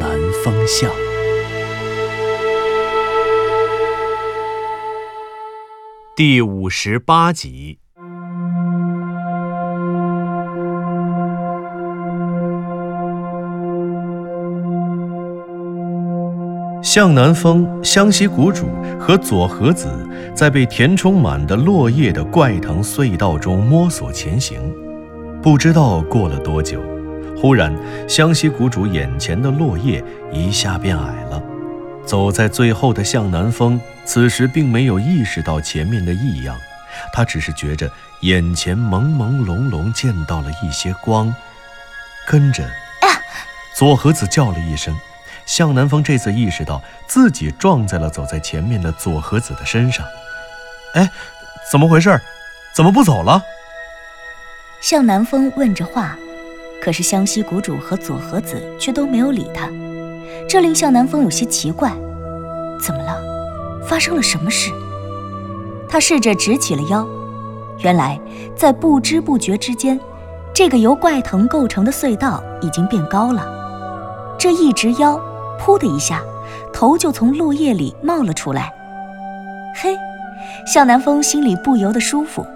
南风向》第五十八集。向南风、湘西谷主和左和子在被填充满的落叶的怪藤隧道中摸索前行。不知道过了多久，忽然，湘西谷主眼前的落叶一下变矮了。走在最后的向南风此时并没有意识到前面的异样，他只是觉着眼前朦朦胧胧见到了一些光，跟着，左和子叫了一声。向南风这次意识到自己撞在了走在前面的左和子的身上。哎，怎么回事？怎么不走了？向南风问着话，可是湘西谷主和左和子却都没有理他，这令向南风有些奇怪。怎么了？发生了什么事？他试着直起了腰，原来在不知不觉之间，这个由怪藤构成的隧道已经变高了。这一直腰。噗的一下，头就从落叶里冒了出来。嘿，向南风心里不由得舒服，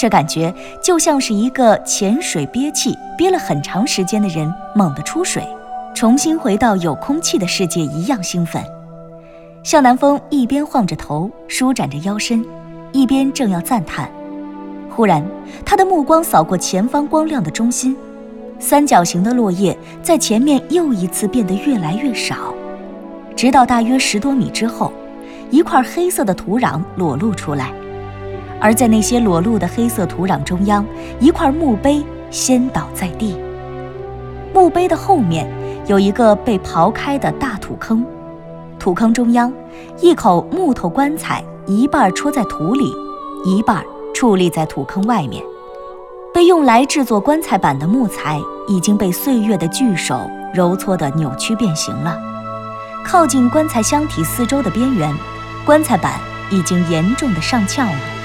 这感觉就像是一个潜水憋气憋了很长时间的人猛地出水，重新回到有空气的世界一样兴奋。向南风一边晃着头，舒展着腰身，一边正要赞叹，忽然他的目光扫过前方光亮的中心。三角形的落叶在前面又一次变得越来越少，直到大约十多米之后，一块黑色的土壤裸露出来，而在那些裸露的黑色土壤中央，一块墓碑先倒在地。墓碑的后面有一个被刨开的大土坑，土坑中央，一口木头棺材一半戳在土里，一半矗立在土坑外面。被用来制作棺材板的木材已经被岁月的巨手揉搓得扭曲变形了。靠近棺材箱体四周的边缘，棺材板已经严重的上翘了。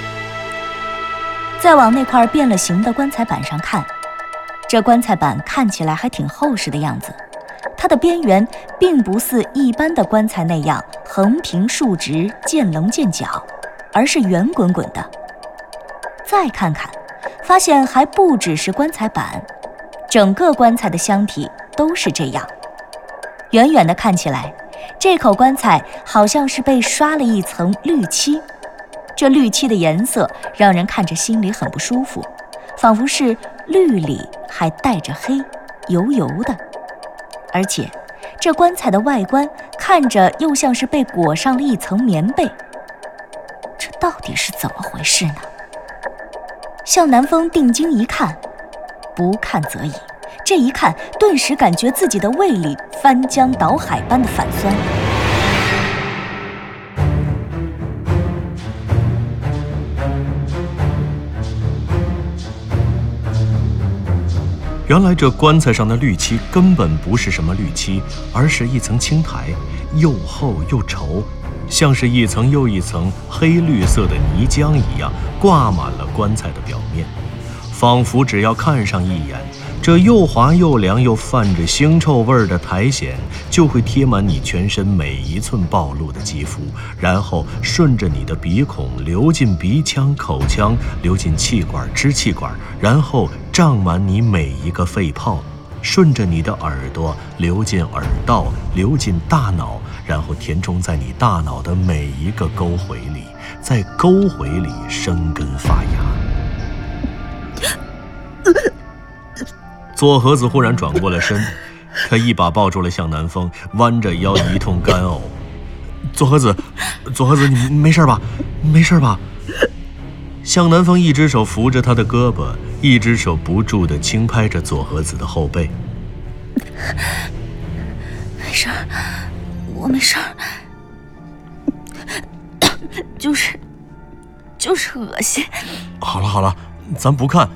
再往那块变了形的棺材板上看，这棺材板看起来还挺厚实的样子。它的边缘并不似一般的棺材那样横平竖直、见棱见角，而是圆滚滚的。再看看。发现还不只是棺材板，整个棺材的箱体都是这样。远远的看起来，这口棺材好像是被刷了一层绿漆。这绿漆的颜色让人看着心里很不舒服，仿佛是绿里还带着黑，油油的。而且，这棺材的外观看着又像是被裹上了一层棉被。这到底是怎么回事呢？向南风定睛一看，不看则已，这一看，顿时感觉自己的胃里翻江倒海般的反酸。原来这棺材上的绿漆根本不是什么绿漆，而是一层青苔，又厚又稠。像是一层又一层黑绿色的泥浆一样挂满了棺材的表面，仿佛只要看上一眼，这又滑又凉又泛着腥臭味的苔藓就会贴满你全身每一寸暴露的肌肤，然后顺着你的鼻孔流进鼻腔、口腔，流进气管、支气管，然后胀满你每一个肺泡，顺着你的耳朵流进耳道，流进大脑。然后填充在你大脑的每一个沟回里，在沟回里生根发芽。左和子忽然转过了身，他一把抱住了向南风，弯着腰一通干呕。左和子，左和子，你没事吧？没事吧？向南风一只手扶着他的胳膊，一只手不住地轻拍着左和子的后背。没事儿，我没事儿，就是就是恶心。好了好了，咱不看，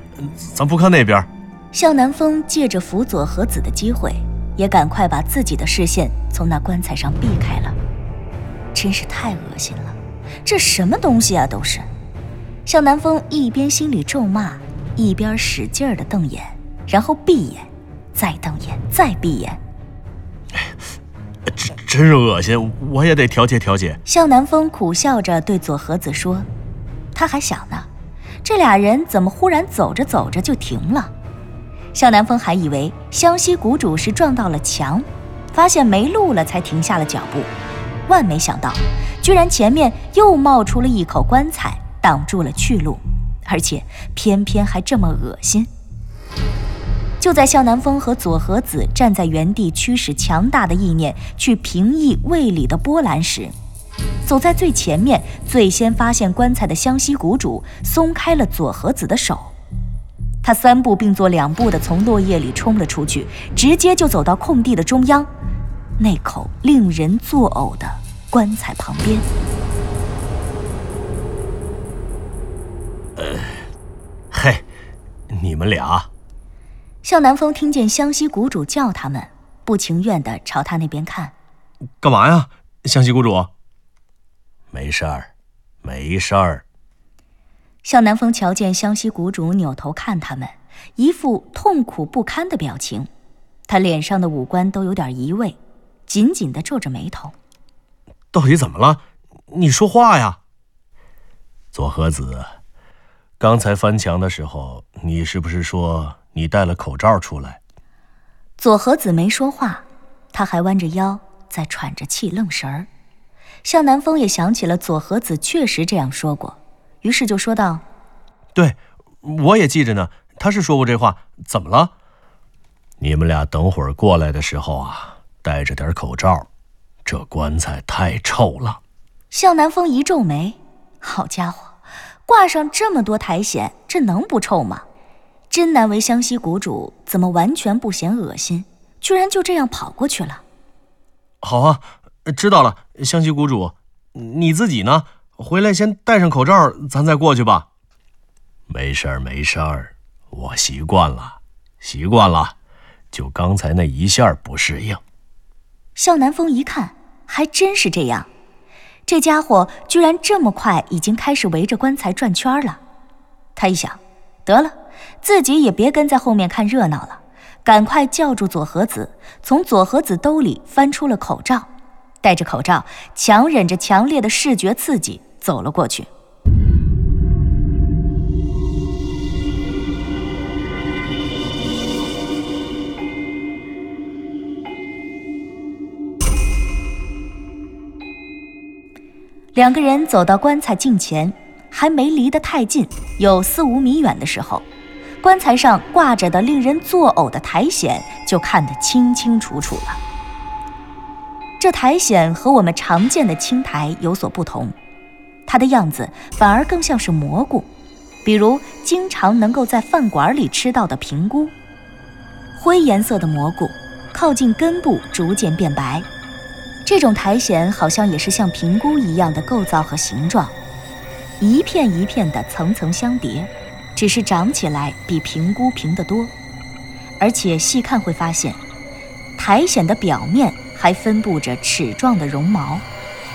咱不看那边。向南风借着辅佐和子的机会，也赶快把自己的视线从那棺材上避开了。真是太恶心了，这什么东西啊？都是。向南风一边心里咒骂，一边使劲儿的瞪眼，然后闭眼，再瞪眼，再闭眼。真真是恶心，我也得调节调节。向南风苦笑着对左和子说：“他还想呢，这俩人怎么忽然走着走着就停了？”向南风还以为湘西谷主是撞到了墙，发现没路了才停下了脚步，万没想到，居然前面又冒出了一口棺材，挡住了去路，而且偏偏还这么恶心。就在向南风和左和子站在原地驱使强大的意念去平抑胃里的波澜时，走在最前面、最先发现棺材的湘西谷主松开了左和子的手。他三步并作两步的从落叶里冲了出去，直接就走到空地的中央，那口令人作呕的棺材旁边。呃，嘿，你们俩。向南风听见湘西谷主叫他们，不情愿的朝他那边看。干嘛呀，湘西谷主？没事儿，没事儿。向南风瞧见湘西谷主扭头看他们，一副痛苦不堪的表情，他脸上的五官都有点移位，紧紧的皱着眉头。到底怎么了？你说话呀！左和子，刚才翻墙的时候，你是不是说你戴了口罩出来？左和子没说话，他还弯着腰在喘着气愣神儿。向南风也想起了左和子确实这样说过。于是就说道：“对，我也记着呢。他是说过这话，怎么了？你们俩等会儿过来的时候啊，戴着点口罩。这棺材太臭了。”向南风一皱眉：“好家伙，挂上这么多苔藓，这能不臭吗？真难为湘西谷主，怎么完全不嫌恶心，居然就这样跑过去了。”好啊，知道了，湘西谷主，你自己呢？回来先戴上口罩，咱再过去吧。没事儿，没事儿，我习惯了，习惯了。就刚才那一下不适应。向南风一看，还真是这样。这家伙居然这么快已经开始围着棺材转圈了。他一想，得了，自己也别跟在后面看热闹了，赶快叫住左和子，从左和子兜里翻出了口罩，戴着口罩，强忍着强烈的视觉刺激。走了过去。两个人走到棺材近前，还没离得太近，有四五米远的时候，棺材上挂着的令人作呕的苔藓就看得清清楚楚了。这苔藓和我们常见的青苔有所不同。它的样子反而更像是蘑菇，比如经常能够在饭馆里吃到的平菇。灰颜色的蘑菇，靠近根部逐渐变白。这种苔藓好像也是像平菇一样的构造和形状，一片一片的层层相叠，只是长起来比平菇平得多。而且细看会发现，苔藓的表面还分布着齿状的绒毛。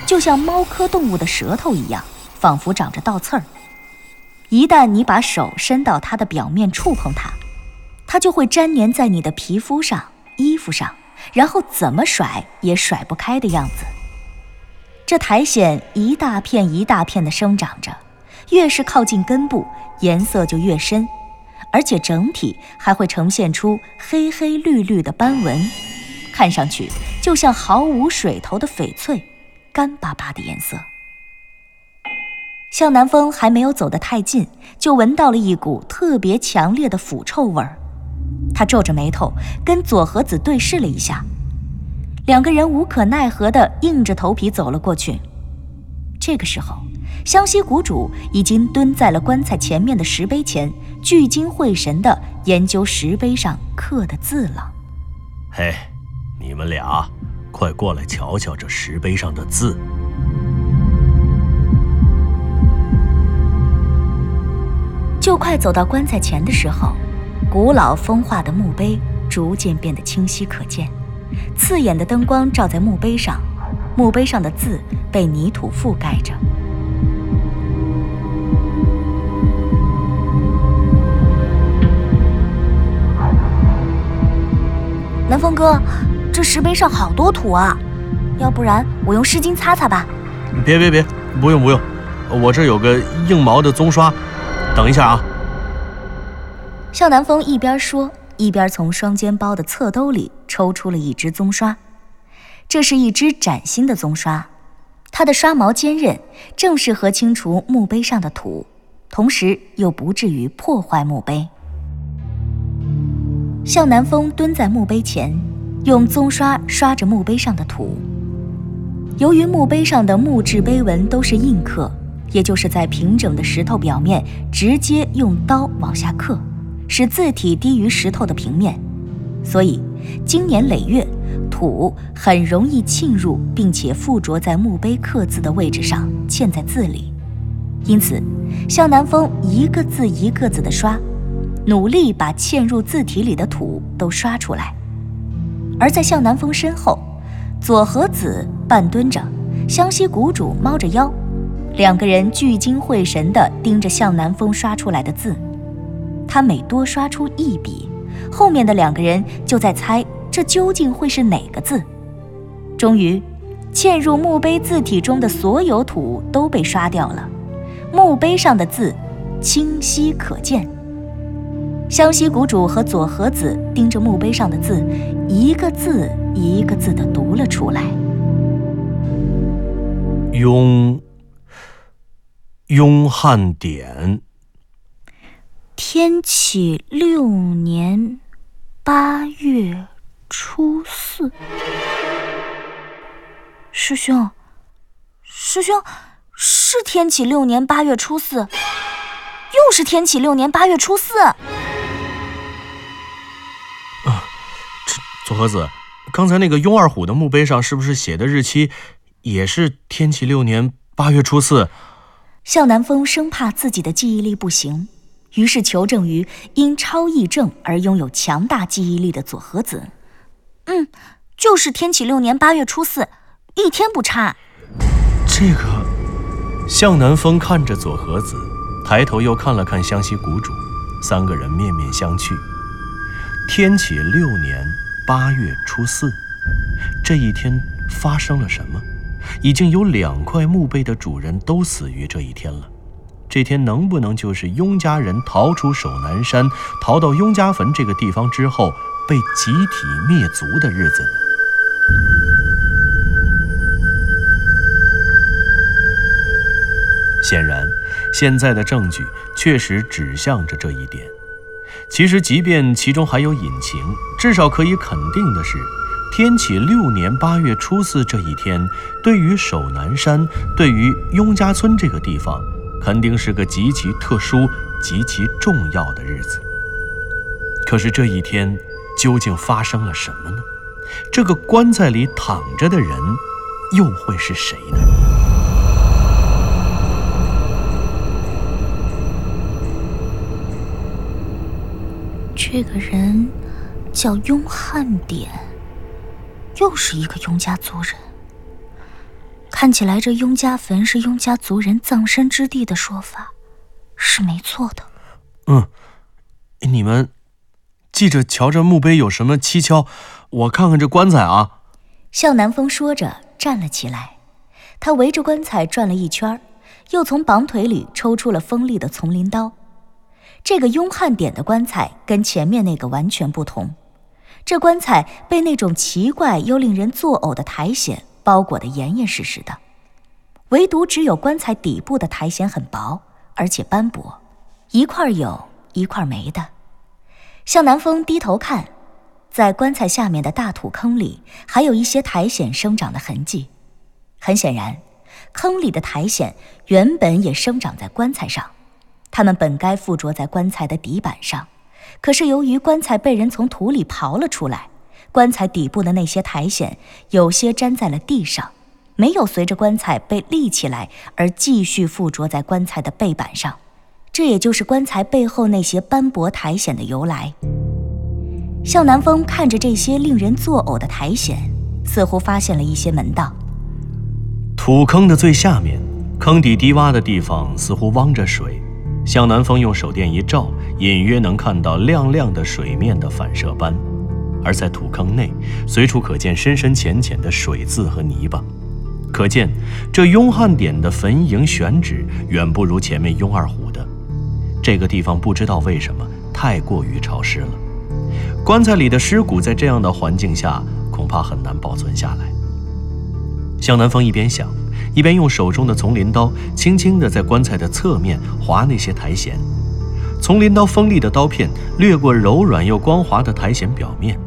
就像猫科动物的舌头一样，仿佛长着倒刺儿。一旦你把手伸到它的表面触碰它，它就会粘黏在你的皮肤上、衣服上，然后怎么甩也甩不开的样子。这苔藓一大片一大片的生长着，越是靠近根部，颜色就越深，而且整体还会呈现出黑黑绿绿的斑纹，看上去就像毫无水头的翡翠。干巴巴的颜色。向南风还没有走得太近，就闻到了一股特别强烈的腐臭味儿。他皱着眉头，跟左和子对视了一下，两个人无可奈何地硬着头皮走了过去。这个时候，湘西谷主已经蹲在了棺材前面的石碑前，聚精会神地研究石碑上刻的字了。嘿，你们俩。快过来瞧瞧这石碑上的字。就快走到棺材前的时候，古老风化的墓碑逐渐变得清晰可见。刺眼的灯光照在墓碑上，墓碑上的字被泥土覆盖着。南风哥，这石碑上好多土啊，要不然我用湿巾擦擦吧？别别别，不用不用，我这有个硬毛的棕刷。等一下啊！向南风一边说，一边从双肩包的侧兜里抽出了一支棕刷。这是一支崭新的棕刷，它的刷毛坚韧，正适合清除墓碑上的土，同时又不至于破坏墓碑。向南风蹲在墓碑前，用棕刷刷着墓碑上的土。由于墓碑上的木质碑文都是印刻。也就是在平整的石头表面直接用刀往下刻，使字体低于石头的平面，所以经年累月，土很容易浸入并且附着在墓碑刻字的位置上，嵌在字里。因此，向南风一个字一个字的刷，努力把嵌入字体里的土都刷出来。而在向南风身后，左和子半蹲着，湘西谷主猫着腰。两个人聚精会神地盯着向南风刷出来的字，他每多刷出一笔，后面的两个人就在猜这究竟会是哪个字。终于，嵌入墓碑字体中的所有土都被刷掉了，墓碑上的字清晰可见。湘西谷主和左和子盯着墓碑上的字，一个字一个字的读了出来。雍。雍汉典，天启六年八月初四。师兄，师兄，是天启六年八月初四，又是天启六年八月初四。左和子，刚才那个雍二虎的墓碑上是不是写的日期也是天启六年八月初四？向南风生怕自己的记忆力不行，于是求证于因超忆症而拥有强大记忆力的左和子。嗯，就是天启六年八月初四，一天不差。这个，向南风看着左和子，抬头又看了看湘西谷主，三个人面面相觑。天启六年八月初四，这一天发生了什么？已经有两块墓碑的主人都死于这一天了，这天能不能就是雍家人逃出守南山，逃到雍家坟这个地方之后被集体灭族的日子呢？显然，现在的证据确实指向着这一点。其实，即便其中还有隐情，至少可以肯定的是。天启六年八月初四这一天，对于守南山，对于雍家村这个地方，肯定是个极其特殊、极其重要的日子。可是这一天究竟发生了什么呢？这个棺材里躺着的人，又会是谁呢？这个人叫雍汉典。又是一个雍家族人。看起来，这雍家坟是雍家族人葬身之地的说法是没错的。嗯，你们记着瞧着墓碑有什么蹊跷，我看看这棺材啊。向南风说着站了起来，他围着棺材转了一圈，又从绑腿里抽出了锋利的丛林刀。这个雍汉典的棺材跟前面那个完全不同。这棺材被那种奇怪又令人作呕的苔藓包裹得严严实实的，唯独只有棺材底部的苔藓很薄，而且斑驳，一块有，一块没的。向南风低头看，在棺材下面的大土坑里，还有一些苔藓生长的痕迹。很显然，坑里的苔藓原本也生长在棺材上，它们本该附着在棺材的底板上。可是由于棺材被人从土里刨了出来，棺材底部的那些苔藓有些粘在了地上，没有随着棺材被立起来而继续附着在棺材的背板上。这也就是棺材背后那些斑驳苔藓的由来。向南风看着这些令人作呕的苔藓，似乎发现了一些门道。土坑的最下面，坑底低洼的地方似乎汪着水。向南风用手电一照，隐约能看到亮亮的水面的反射斑。而在土坑内，随处可见深深浅浅的水渍和泥巴，可见这雍汉典的坟茔选址远不如前面雍二虎的。这个地方不知道为什么太过于潮湿了，棺材里的尸骨在这样的环境下恐怕很难保存下来。向南风一边想，一边用手中的丛林刀轻轻地在棺材的侧面划那些苔藓。丛林刀锋利的刀片掠过柔软又光滑的苔藓表面。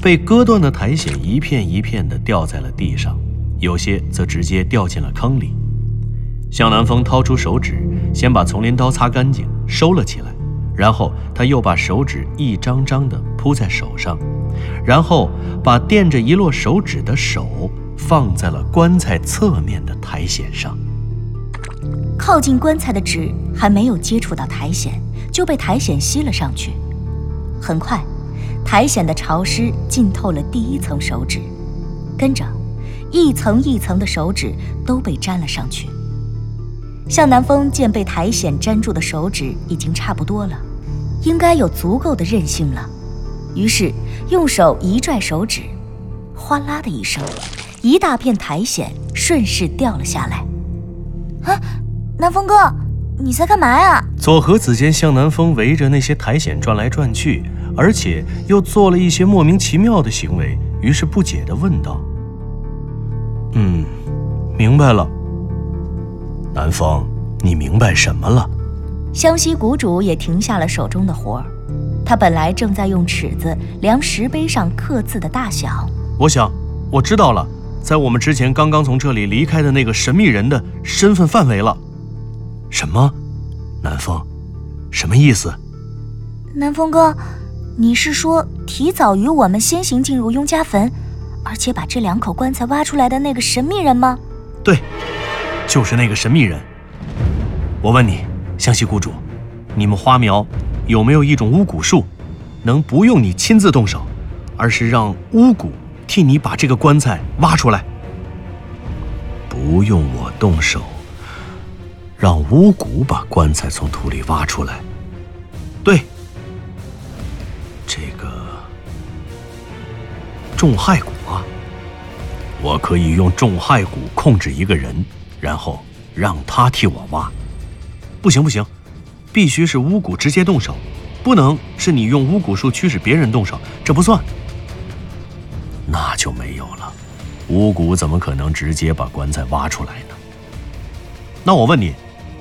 被割断的苔藓一片一片地掉在了地上，有些则直接掉进了坑里。向南风掏出手指，先把丛林刀擦干净，收了起来，然后他又把手指一张张地铺在手上，然后把垫着一摞手指的手放在了棺材侧面的苔藓上。靠近棺材的纸还没有接触到苔藓，就被苔藓吸了上去。很快。苔藓的潮湿浸透了第一层手指，跟着，一层一层的手指都被粘了上去。向南风见被苔藓粘住的手指已经差不多了，应该有足够的韧性了，于是用手一拽手指，哗啦的一声，一大片苔藓顺势掉了下来。啊，南风哥，你在干嘛呀？左和子见向南风围着那些苔藓转来转去。而且又做了一些莫名其妙的行为，于是不解地问道：“嗯，明白了。南风，你明白什么了？”湘西谷主也停下了手中的活儿，他本来正在用尺子量石碑上刻字的大小。我想，我知道了，在我们之前刚刚从这里离开的那个神秘人的身份范围了。什么？南风，什么意思？南风哥。你是说提早于我们先行进入雍家坟，而且把这两口棺材挖出来的那个神秘人吗？对，就是那个神秘人。我问你，湘西谷主，你们花苗有没有一种巫蛊术，能不用你亲自动手，而是让巫蛊替你把这个棺材挖出来？不用我动手，让巫蛊把棺材从土里挖出来？对。这个重害蛊啊，我可以用重害蛊控制一个人，然后让他替我挖。不行不行，必须是巫蛊直接动手，不能是你用巫蛊术驱使别人动手，这不算。那就没有了，巫蛊怎么可能直接把棺材挖出来呢？那我问你，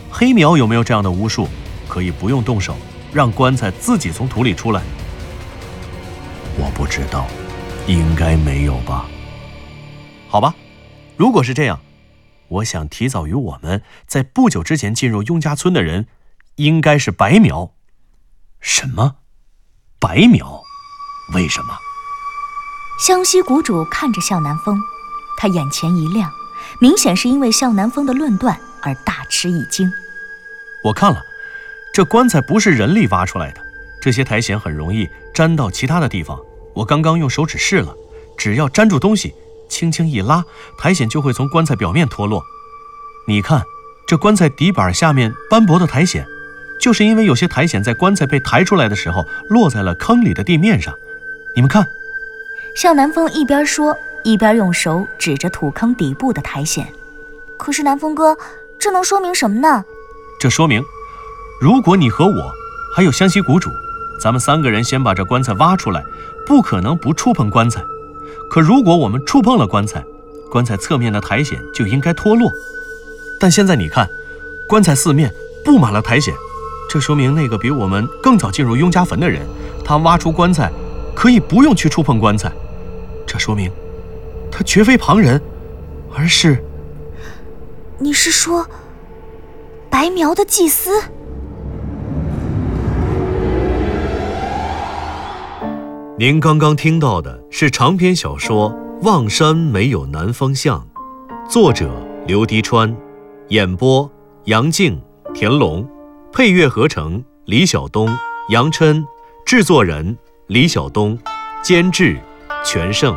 黑苗有没有这样的巫术，可以不用动手，让棺材自己从土里出来？我不知道，应该没有吧？好吧，如果是这样，我想提早于我们在不久之前进入雍家村的人，应该是白苗。什么？白苗？为什么？湘西谷主看着向南风，他眼前一亮，明显是因为向南风的论断而大吃一惊。我看了，这棺材不是人力挖出来的。这些苔藓很容易粘到其他的地方，我刚刚用手指试了，只要粘住东西，轻轻一拉，苔藓就会从棺材表面脱落。你看，这棺材底板下面斑驳的苔藓，就是因为有些苔藓在棺材被抬出来的时候落在了坑里的地面上。你们看，向南风一边说，一边用手指着土坑底部的苔藓。可是南风哥，这能说明什么呢？这说明，如果你和我，还有湘西谷主。咱们三个人先把这棺材挖出来，不可能不触碰棺材。可如果我们触碰了棺材，棺材侧面的苔藓就应该脱落。但现在你看，棺材四面布满了苔藓，这说明那个比我们更早进入雍家坟的人，他挖出棺材可以不用去触碰棺材。这说明，他绝非旁人，而是……你是说，白苗的祭司？您刚刚听到的是长篇小说《望山没有南方向》，作者刘迪川，演播杨静、田龙，配乐合成李晓东、杨琛，制作人李晓东，监制全胜。